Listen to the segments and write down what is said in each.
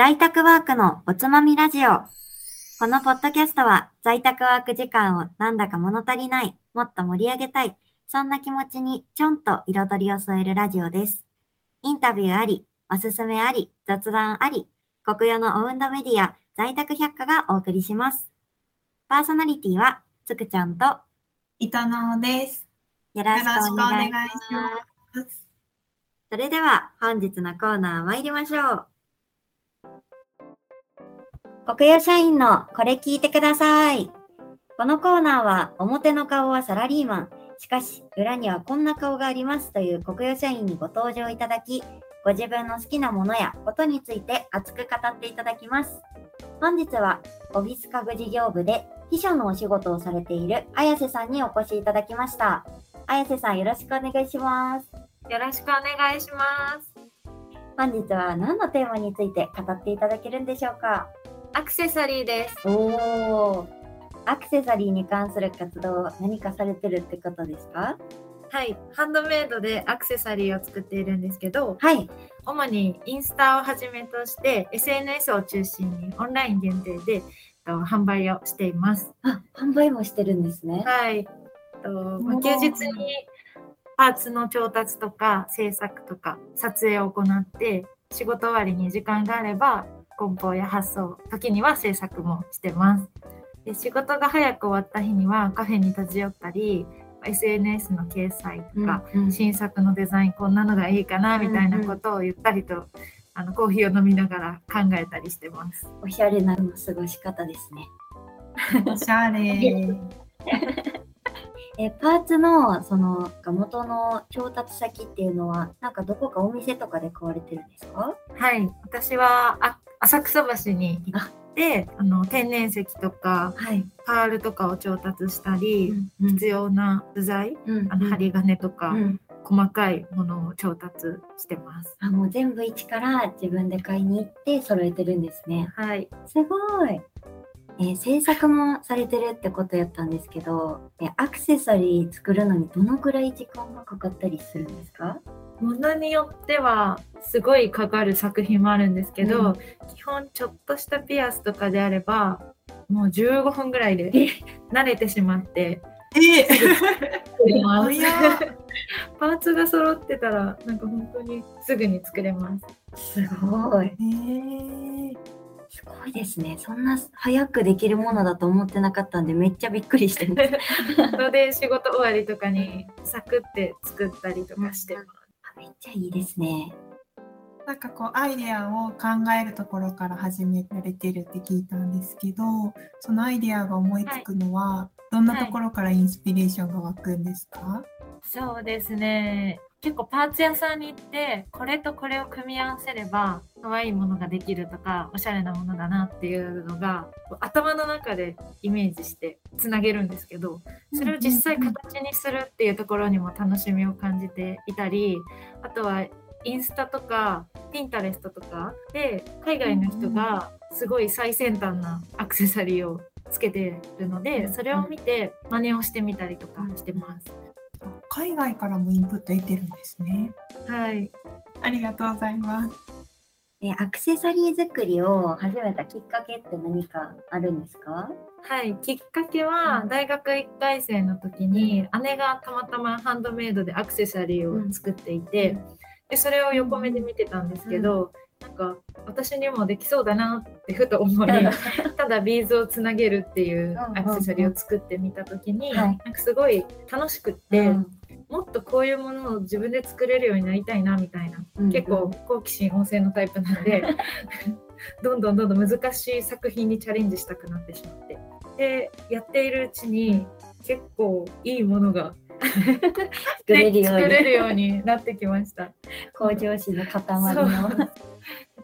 在宅ワークのおつまみラジオ。このポッドキャストは在宅ワーク時間をなんだか物足りない、もっと盛り上げたい、そんな気持ちにちょんと彩りを添えるラジオです。インタビューあり、おすすめあり、雑談あり、国用のオウンドメディア、在宅百科がお送りします。パーソナリティは、つくちゃんと、伊藤直です。よろしくお願いします。ます。それでは本日のコーナー参りましょう。国有社員のこれ聞いてください。このコーナーは表の顔はサラリーマン、しかし裏にはこんな顔がありますという国有社員にご登場いただき、ご自分の好きなものやことについて熱く語っていただきます。本日はオフィス家具事業部で秘書のお仕事をされている綾瀬さんにお越しいただきました。綾瀬さんよろしくお願いします。よろしくお願いします。本日は何のテーマについて語っていただけるんでしょうか？アクセサリーです。おおアクセサリーに関する活動を何かされてるってことですか？はい、ハンドメイドでアクセサリーを作っているんですけど、はい主にインスタをはじめとして SNS を中心にオンライン限定でえっと販売をしています。あ販売もしてるんですねはい。とま休日にパーツの調達とか制作とか撮影を行って仕事終わりに時間があれば梱包や発送時には制作もしてます。で仕事が早く終わった日にはカフェに立ち寄ったり SNS の掲載とか、うんうん新作のデザインこんなのがいいかなみたいなことを言ったりと、あのコーヒーを飲みながら考えたりしてます。おしゃれな過ごし方ですねおしゃれ。えパーツのその元の調達先っていうのはなんかどこかお店とかで買われてるんですか？はい、私はあ浅草橋に行ってあ。の天然石とかはい、パールとかを調達したり、うん必要な部材うんあの針金とか、うん。細かいものを調達してます。あもう全部一から自分で買いに行って揃えてるんですね。はい、すごい。えー制作もされてるってことやったんですけど、えアクセサリー作るのにどのくらい時間がかかったりするんですか？ものによってはすごいかかる作品もあるんですけど、うん基本ちょっとしたピアスとかであればもう15分ぐらいでえ？慣れてしまってえ？作ります早っパーツが揃ってたらなんか本当にすぐに作れます。すごい。えー、すごいですね。そんな早くできるものだと思ってなかったんで、めっちゃびっくりしてます。ので仕事終わりとかにサクって作ったりとかしてます。めっちゃいいですね。なんかこうアイデアを考えるところから始められてるって聞いたんですけどそのアイデアが思いつくのは、どんなところからインスピレーションが湧くんですか、そうですね結構パーツ屋さんに行ってこれとこれを組み合わせれば可愛いものができるとかおしゃれなものだなっていうのが頭の中でイメージしてつなげるんですけどそれを実際形にするっていうところにも楽しみを感じていたりあとはインスタとかピンタレストとかで海外の人がすごい最先端なアクセサリーをつけてるのでそれを見て真似をしてみたりとかしてます。海外からもインプット得てるんですね。はい、ありがとうございます。えアクセサリー作りを始めたきっかけって何かあるんですか？はい、きっかけはうん。大学1回生の時に姉がたまたまハンドメイドでアクセサリーを作っていて、でそれを横目で見てたんですけど、なんか私にもできそうだなってふと思い ただビーズをつなげるっていうアクセサリーを作ってみた時に、はい。なんかすごい楽しくって、もっとこういうものを自分で作れるようになりたいなみたいなうん結構好奇心旺盛のタイプなんで どんどんどんどん難しい作品にチャレンジしたくなってしまって。でやっているうちに結構いいものが 作れるように。作れるようになってきました。向上心の塊の。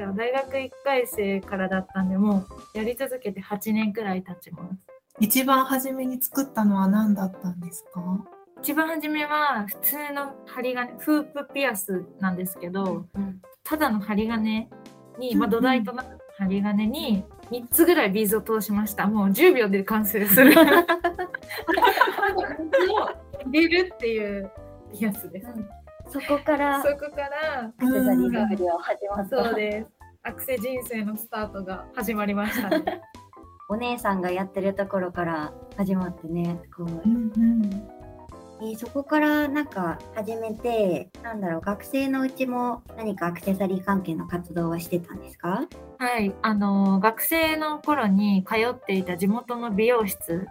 だから大学1回生からだったんでもうやり続けて8年くらい経ちます。一番初めに作ったのは何だったんですか？一番初めは普通の針金フープピアスなんですけど、うんただの針金に、まあ、うん。土台となる針金に3つぐらいビーズを通しました。もう10秒で完成する。入れるっていうやつです、そこからそこからアクセサリー作りは始まった。そうです。アクセ人生のスタートが始まりましたね。お姉さんがやってるところから始まってね、こううんうん。えーそこからなんか始めて、なんだろう、学生のうちも何かアクセサリー関係の活動はしてたんですか？はい、あの学生の頃に通っていた地元の美容室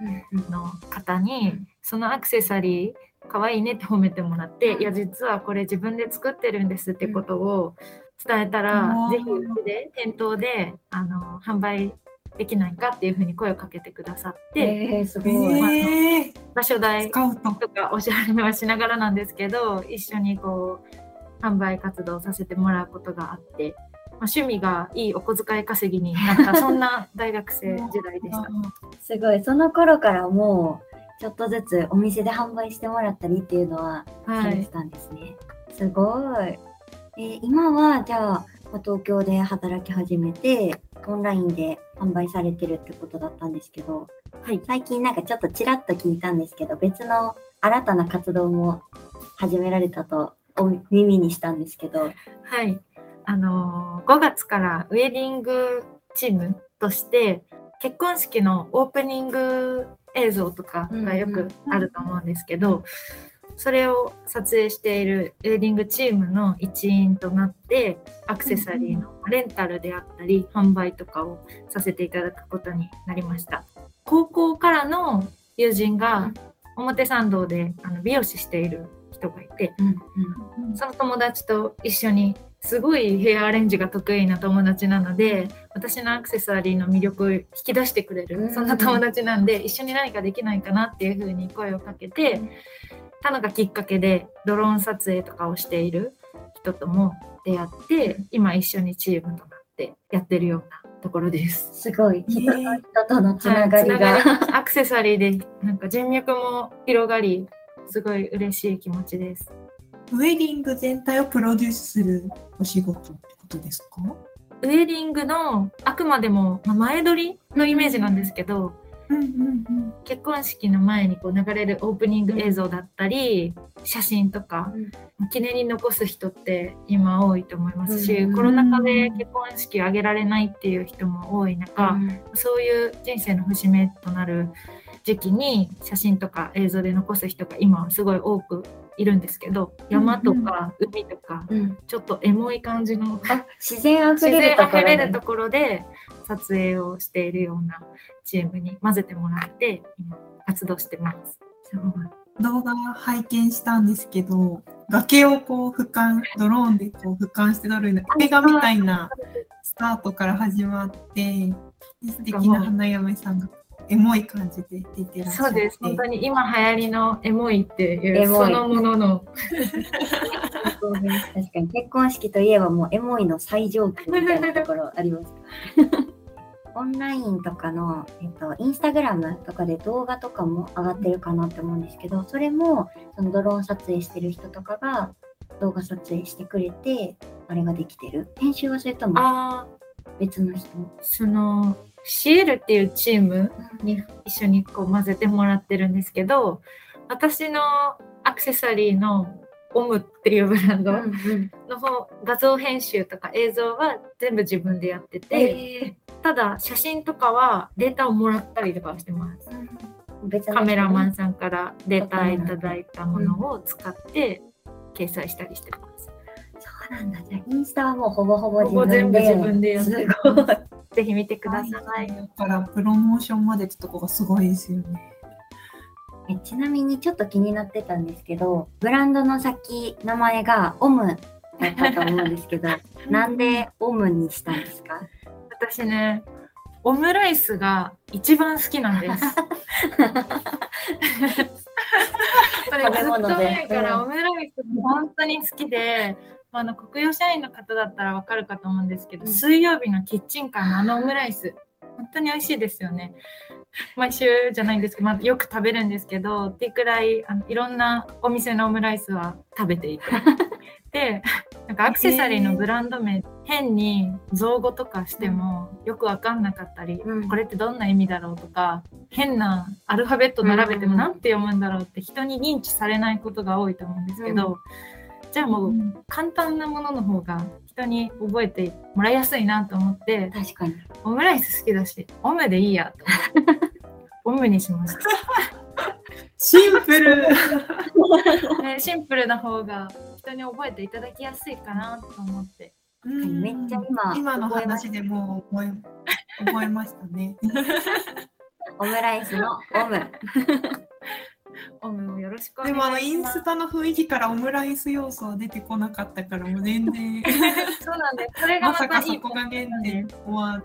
の方に、そのアクセサリー可愛いねって褒めてもらって、うんいや実はこれ自分で作ってるんですってことを伝えたら、うんぜひうちで店頭であの販売できないかっていうふうに声をかけてくださって、えー、すごい。えー、場所代。とかお支払いはしながらなんですけど一緒にこう販売活動させてもらうことがあって、まあ、趣味がいいお小遣い稼ぎになったそんな大学生時代でした。すごい。その頃からもう、ちょっとずつお店で販売してもらったりっていうのはさはいれてたんですね。すごい。えー今は、じゃあ、まあ東京で働き始めて、オンラインで販売されてるってことだったんですけど、はい最近なんかちょっとちらっと聞いたんですけど、別の新たな活動も始められたとお耳にしたんですけど、はい。あのー5月からウェディングチームとして結婚式のオープニング映像とかがよくあると思うんですけど、それを撮影しているウェディングチームの一員となってアクセサリーのレンタルであったり販売とかをさせていただくことになりました。高校からの友人が表参道であの美容師している人がいて、その友達と一緒にすごいヘアアレンジが得意な友達なので私のアクセサリーの魅力を引き出してくれうんるそんな友達なんで一緒に何かできないかなっていうふうに声をかけてたのがきっかけでドローン撮影とかをしている人とも出会って今一緒にチームとなってやってるようなところです。すごい。人と人とのつながりはいが。つながりアクセサリーでなんか人脈も広がりすごい嬉しい気持ちです。ウェディング全体をプロデュースするお仕事ってことですか？ウェディングのあくまでもまあ前撮りのイメージなんですけど、うんうんうん。結婚式の前にこう流れるオープニング映像だったり、写真とか、記念に残す人って今多いと思いますし、うん。コロナ禍で結婚式を挙げられないっていう人も多い中、そういう人生の節目となる時期に写真とか映像で残す人が今はすごい多くいるんですけど山とか海とかうん。ちょっとエモい感じのあ自然あふ自然あれるところでふれるところで撮影をしているようなチームに混ぜてもらって今活動してます。動画拝見したんですけど、崖をこう俯瞰、ドローンでこう俯瞰して撮るような映画みたいなスタートから始まって、で素敵な花嫁さんがエモい感じで出てらっしゃって。そうです本当に今流行りのエモいっていうそのものの確かに結婚式といえばもうエモいの最上級みたいなところあります。オンラインとかの、えっと、インスタグラムとかで動画とかも上がってるかなって思うんですけど、それもそのドローン撮影してる人とかが動画撮影してくれて、あれができてる。編集はそれともあ別の人？そのシエルっていうチームに一緒にこう混ぜてもらってるんですけど私のアクセサリーのオムっていうブランドの方画像編集とか映像は全部自分でやってて、えただ写真とかはデータをもらったりとかはしてます。カメラマンさんからデータいただいたものを使って掲載したりしてます、そうなんだ。じゃあインスタはもうほぼほぼほぼ自分で。全部自分でやってすごい。ぜひ見てください、だからプロモーションまでってとこがすごいですよね。えちなみにちょっと気になってたんですけど、ブランドの先、名前がオムだったと思うんですけど、なんでオムにしたんですか？私ねオムライスが一番好きなんです。ずっと前からうんオムライスが本当に好きで、あの国用社員の方だったらわかるかと思うんですけど、うん。水曜日のキッチンカーのあのオムライス 本当に美味しいですよね。毎週じゃないんですけど、まあ、よく食べるんですけどっていうくらいあのいろんなお店のオムライスは食べていて。でなんかアクセサリーのブランド名変に造語とかしてもよくわかんなかったり、うん。これってどんな意味だろうとか変なアルファベット並べてもうん。なんて読むんだろうって人に認知されないことが多いと思うんですけど、じゃあもう簡単なものの方が人人に覚えてもらいやすいなと思って確かに。オムライス好きだしオムでいいやと オムにしました。シンプル ね、シンプルな方が人に覚えていただきやすいかなと思って。うんめっちゃ今今の話でもう覚え覚えましたね。オムライスのオム。オムをよろしくお願でもあのいします。インスタの雰囲気からオムライス要素は出てこなかったからもう全然 そうなんです。それがまさかそこが原点は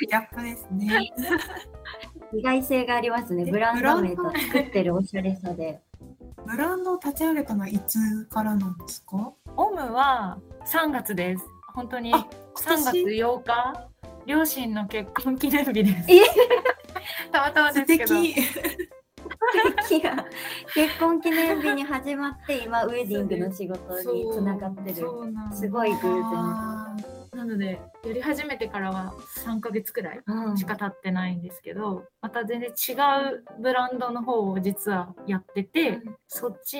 ギャップですね。意外性がありますね。えブランド名と作ってるおしゃれさで。ブランドを立ち上げたのはいつからなんですか？オムは3月です。本当にあ3月8日、両親の結婚記念日です。え？たまたまで素すけど。結婚記念日に始まって今ウェディングの仕事につながってる。すすごい偶然。あなのでやり始めてからは3ヶ月くらいうん。しか経ってないんですけど、また全然違うブランドの方を実はやってて、そっち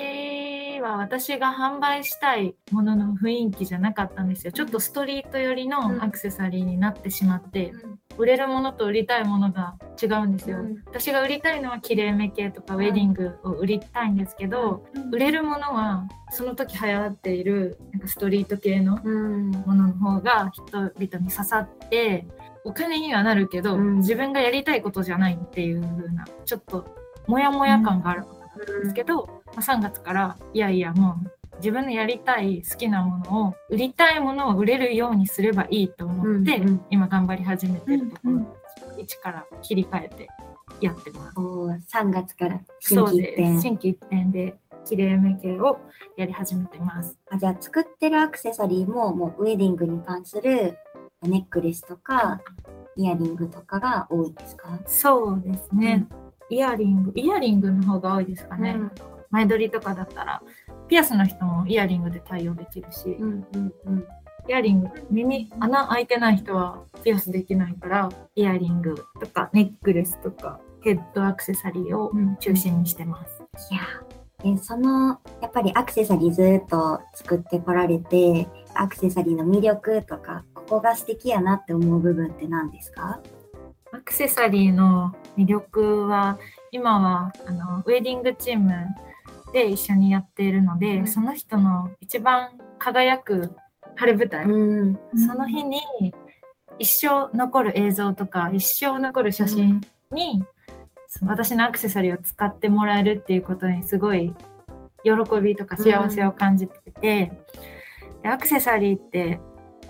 は私が販売したいものの雰囲気じゃなかったんですよ。ちょっとストリート寄りのアクセサリーになってしまって、売れるものと売りたいものが違うんですよ、うん。私が売りたいのはきれいめ系とかウェディングを売りたいんですけど、売れるものはその時流行っているなんかストリート系のうん。ものの方が人々に刺さってお金にはなるけど、うん。自分がやりたいことじゃないっていう風なちょっとモヤモヤ感があるんですけど、まあ3月からいやいやもう自分のやりたい好きなものを売りたいものを売れるようにすればいいと思って、うんうん。今頑張り始めてるところ、うんうん。一から切り替えてやってます。おー3月から新規一点。新規一点できれいめ系をやり始めてます。あじゃあ作ってるアクセサリーももうウェディングに関するネックレスとかイヤリングとかが多いですか？そうですね。イヤリング、イヤリングの方が多いですかね。うん前撮りとかだったら、ピアスの人もイヤリングで対応できるし、うんうんうん。イヤリング、耳、穴開いてない人はピアスできないから、イヤリングとかネックレスとかヘッドアクセサリーを中心にしてます。いやーえそのやっぱりアクセサリーずっと作ってこられてアクセサリーの魅力とかここが素敵やなって思う部分って何ですか？アクセサリーの魅力は、今はあのウェディングチームで一緒にやっているので、うん。その人の一番輝く晴れ舞台、うん。その日に一生残る映像とか一生残る写真に、私のアクセサリーを使ってもらえるっていうことにすごい喜びとか幸せを感じてて、でアクセサリーって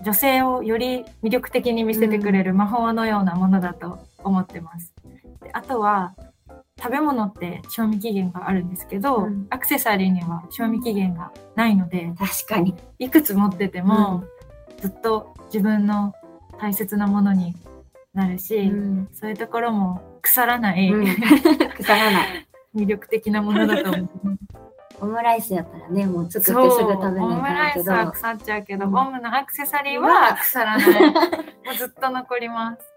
女性をより魅力的に見せてくれる魔法のようなものだと思ってます。であとは食べ物って賞味期限があるんですけど、うん。アクセサリーには賞味期限がないので確かに。いくつ持ってても、ずっと自分の大切なものになるし、うん。そういうところも腐らない、うん。腐らない。魅力的なものだと思う。オムライスやったらねもう作ってすぐ食べオムないけど。ライスは腐っちゃうけど、うん。オムのアクセサリーは腐らない。もうずっと残ります。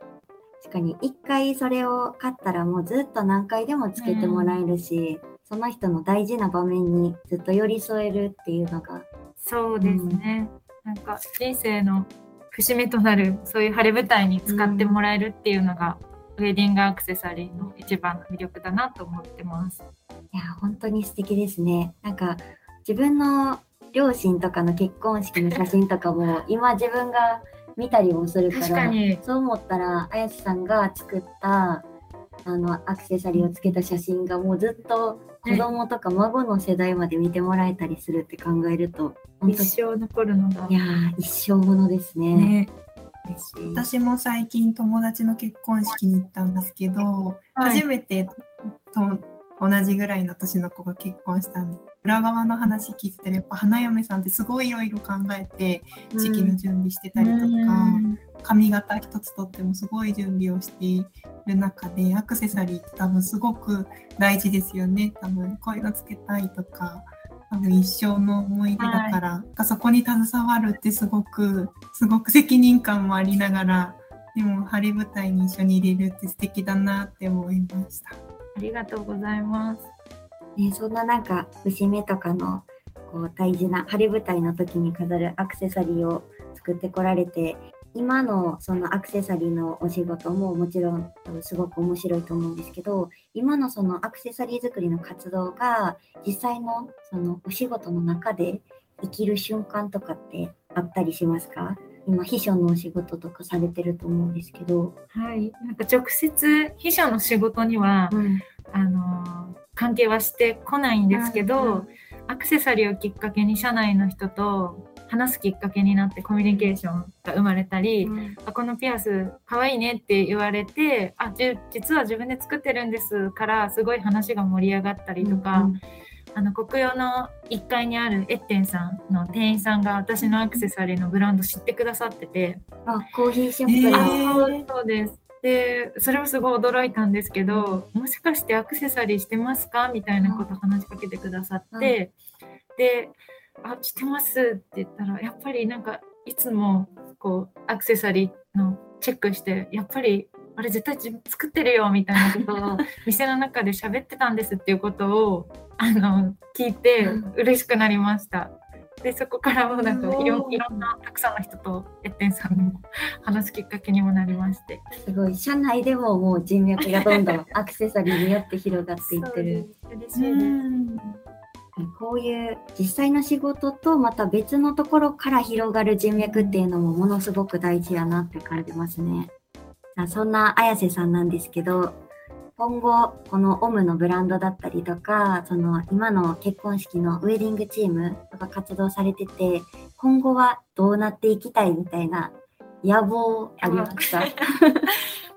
確かに一回それを買ったらもうずっと何回でもつけてもらえるし、その人の大事な場面にずっと寄り添えるっていうのが。そうですね。なんか人生の節目となるそういう晴れ舞台に使ってもらえるっていうのが、ウェディングアクセサリーの一番の魅力だなと思ってます。いや本当に素敵ですねなんか自分の両親とかの結婚式の写真とかも 今自分が見たりもするからそう思ったら綾瀬さんが作ったあのアクセサリーをつけた写真がもうずっと子供とか孫の世代まで見てもらえたりするって考えると本当一生残るのがいやー一生ものですね。ね。私も最近友達の結婚式に行ったんですけど、はい。初めてと同じぐらいの年の子が結婚したんで裏側の話聞いてたらやっぱ花嫁さんってすごいいろいろ考えて式の準備してたりとか、うん。髪型一つとってもすごい準備をしている中でアクセサリーって多分すごく大事ですよね。多分こういうのつけたいとか多分一生の思い出だから、そこに携わるってすごくすごく責任感もありながらでも晴れ舞台に一緒に入れるって素敵だなって思いました。ありがとうございます。ね、そんななんか節目とかのこう大事な晴れ舞台の時に飾るアクセサリーを作ってこられて、今のそのアクセサリーのお仕事ももちろんすごく面白いと思うんですけど、今のそのアクセサリー作りの活動が実際のそのお仕事の中で生きる瞬間とかってあったりしますか？今秘書のお仕事とかされてると思うんですけど。はい。なんか直接秘書の仕事には、うんあの関係はしてこないんですけど、うんうんアクセサリーをきっかけに社内の人と話すきっかけになってコミュニケーションが生まれたり、あこのピアス可愛いねって言われてあじゅ実は自分で作ってるんですからすごい話が盛り上がったりとか、あの国用の1階にあるエッテンさんの店員さんが私のアクセサリーのブランド知ってくださってて、あ、コーヒーショップえだ。ーそうです。でそれもすごい驚いたんですけどもしかしてアクセサリーしてますか？みたいなこと話しかけてくださって、で「あしてます」って言ったらやっぱりなんかいつもこうアクセサリーのチェックしてやっぱりあれ絶対自分作ってるよみたいなことを 店の中で喋ってたんですっていうことをあの聞いて嬉しくなりました。でそこからもうなんかいろいろんなたくさんの人とエッテンさんの 話すきっかけにもなりまして。すごい、社内でももう人脈がどんどんアクセサリーによって広がっていってる。嬉しういです。んこういう実際の仕事とまた別のところから広がる人脈っていうのもものすごく大事やなって感じますね。さあそんな綾瀬さんなんですけど、今後このオムのブランドだったりとか、その今の結婚式のウェディングチームとか活動されてて、今後はどうなっていきたいみたいな野望ありますか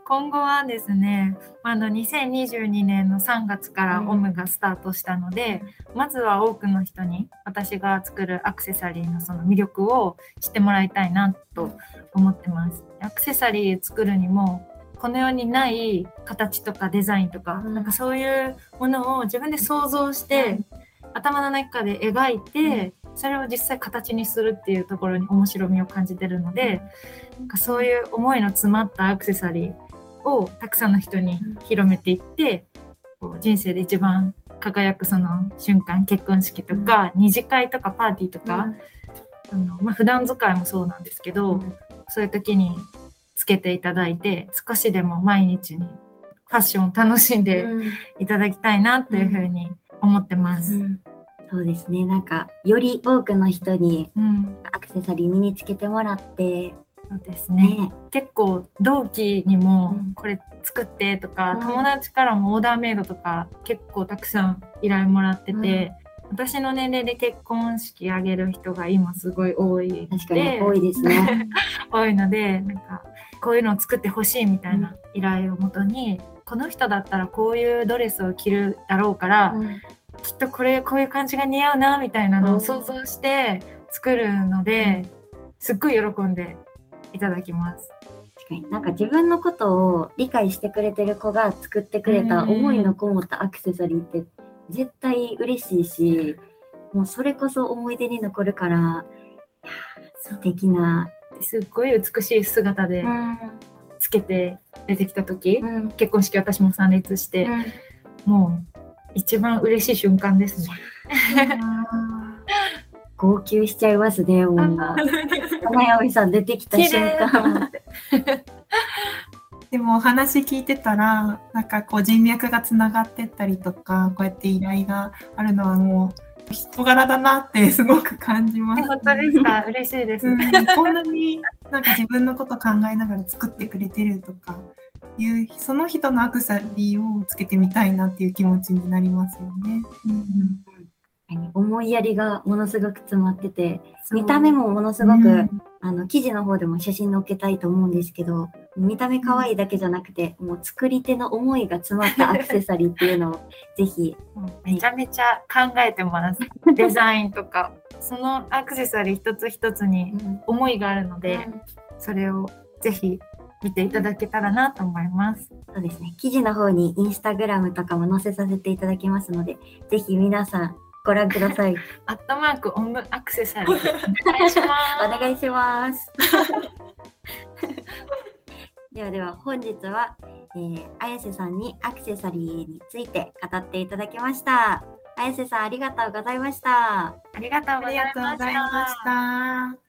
今後はですね、あの2022年の3月からオムがスタートしたので、まずは多くの人に私が作るアクセサリーのその魅力を知ってもらいたいなと思ってます。アクセサリー作るにもこの世にない形とかデザインとか、うん。なんかそういうものを自分で想像して、頭の中で描いて、それを実際形にするっていうところに面白みを感じてるので、なんかそういう思いの詰まったアクセサリーをたくさんの人に広めていって、こう人生で一番輝くその瞬間結婚式とか、二次会とかパーティーとか、あのまあ、普段使いもそうなんですけど、そういう時につけていただいて少しでも毎日にファッションを楽しんでうん。いただきたいなというふうに思ってます。うん。そうですね。なんか、より多くの人にうん、アクセサリー身につけてもらって、そうですね。ね。結構同期にもうん。これ作ってとか、うん友達からもオーダーメイドとか結構たくさん依頼もらってて、私の年齢で結婚式あげる人が今すごい多い確かに多いですね。多いのでなんかこういうのを作ってほしいみたいな依頼をもとに、この人だったらこういうドレスを着るだろうから、うん。きっとこれこういう感じが似合うなみたいなのうんを想像して作るので、すっごい喜んでいただきます。確かになんか自分のことを理解してくれてる子が作ってくれたうん思いのこもったアクセサリーって絶対嬉しいし、もうそれこそ思い出に残るから、素敵な。すっごい美しい姿でうんつけて出てきた時、うん結婚式私も参列して、もう一番嬉しい瞬間ですね。号泣しちゃいますね、もう。花嫁さん出てきた瞬間。でもお話聞いてたらなんかこう人脈がつながってったりとかこうやって依頼があるのはもう人柄だなってすごく感じます、本当ですか？嬉しいです、うん、こんなになんか自分のこと考えながら作ってくれてるとかいうその人のアクセサリーをつけてみたいなっていう気持ちになりますよね。思いやりがものすごく詰まってて、見た目もものすごく、うんあの記事の方でも写真載っけたいと思うんですけど、見た目可愛いだけじゃなくて、もう作り手の思いが詰まったアクセサリーっていうのを ぜひ、めちゃめちゃ考えてます。デザインとか。そのアクセサリー一つ一つに思いがあるので、それをぜひ見ていただけたらなと思います。そうですね。記事の方にインスタグラムとかも載せさせていただきますので、ぜひ皆さんご覧ください。アットマークオムアクセサリー お願いします。お願いします。ではでは本日は、えー、綾瀬さんにアクセサリーについて語っていただきました。綾瀬さんありがとうございました。ありがとうございまし。た。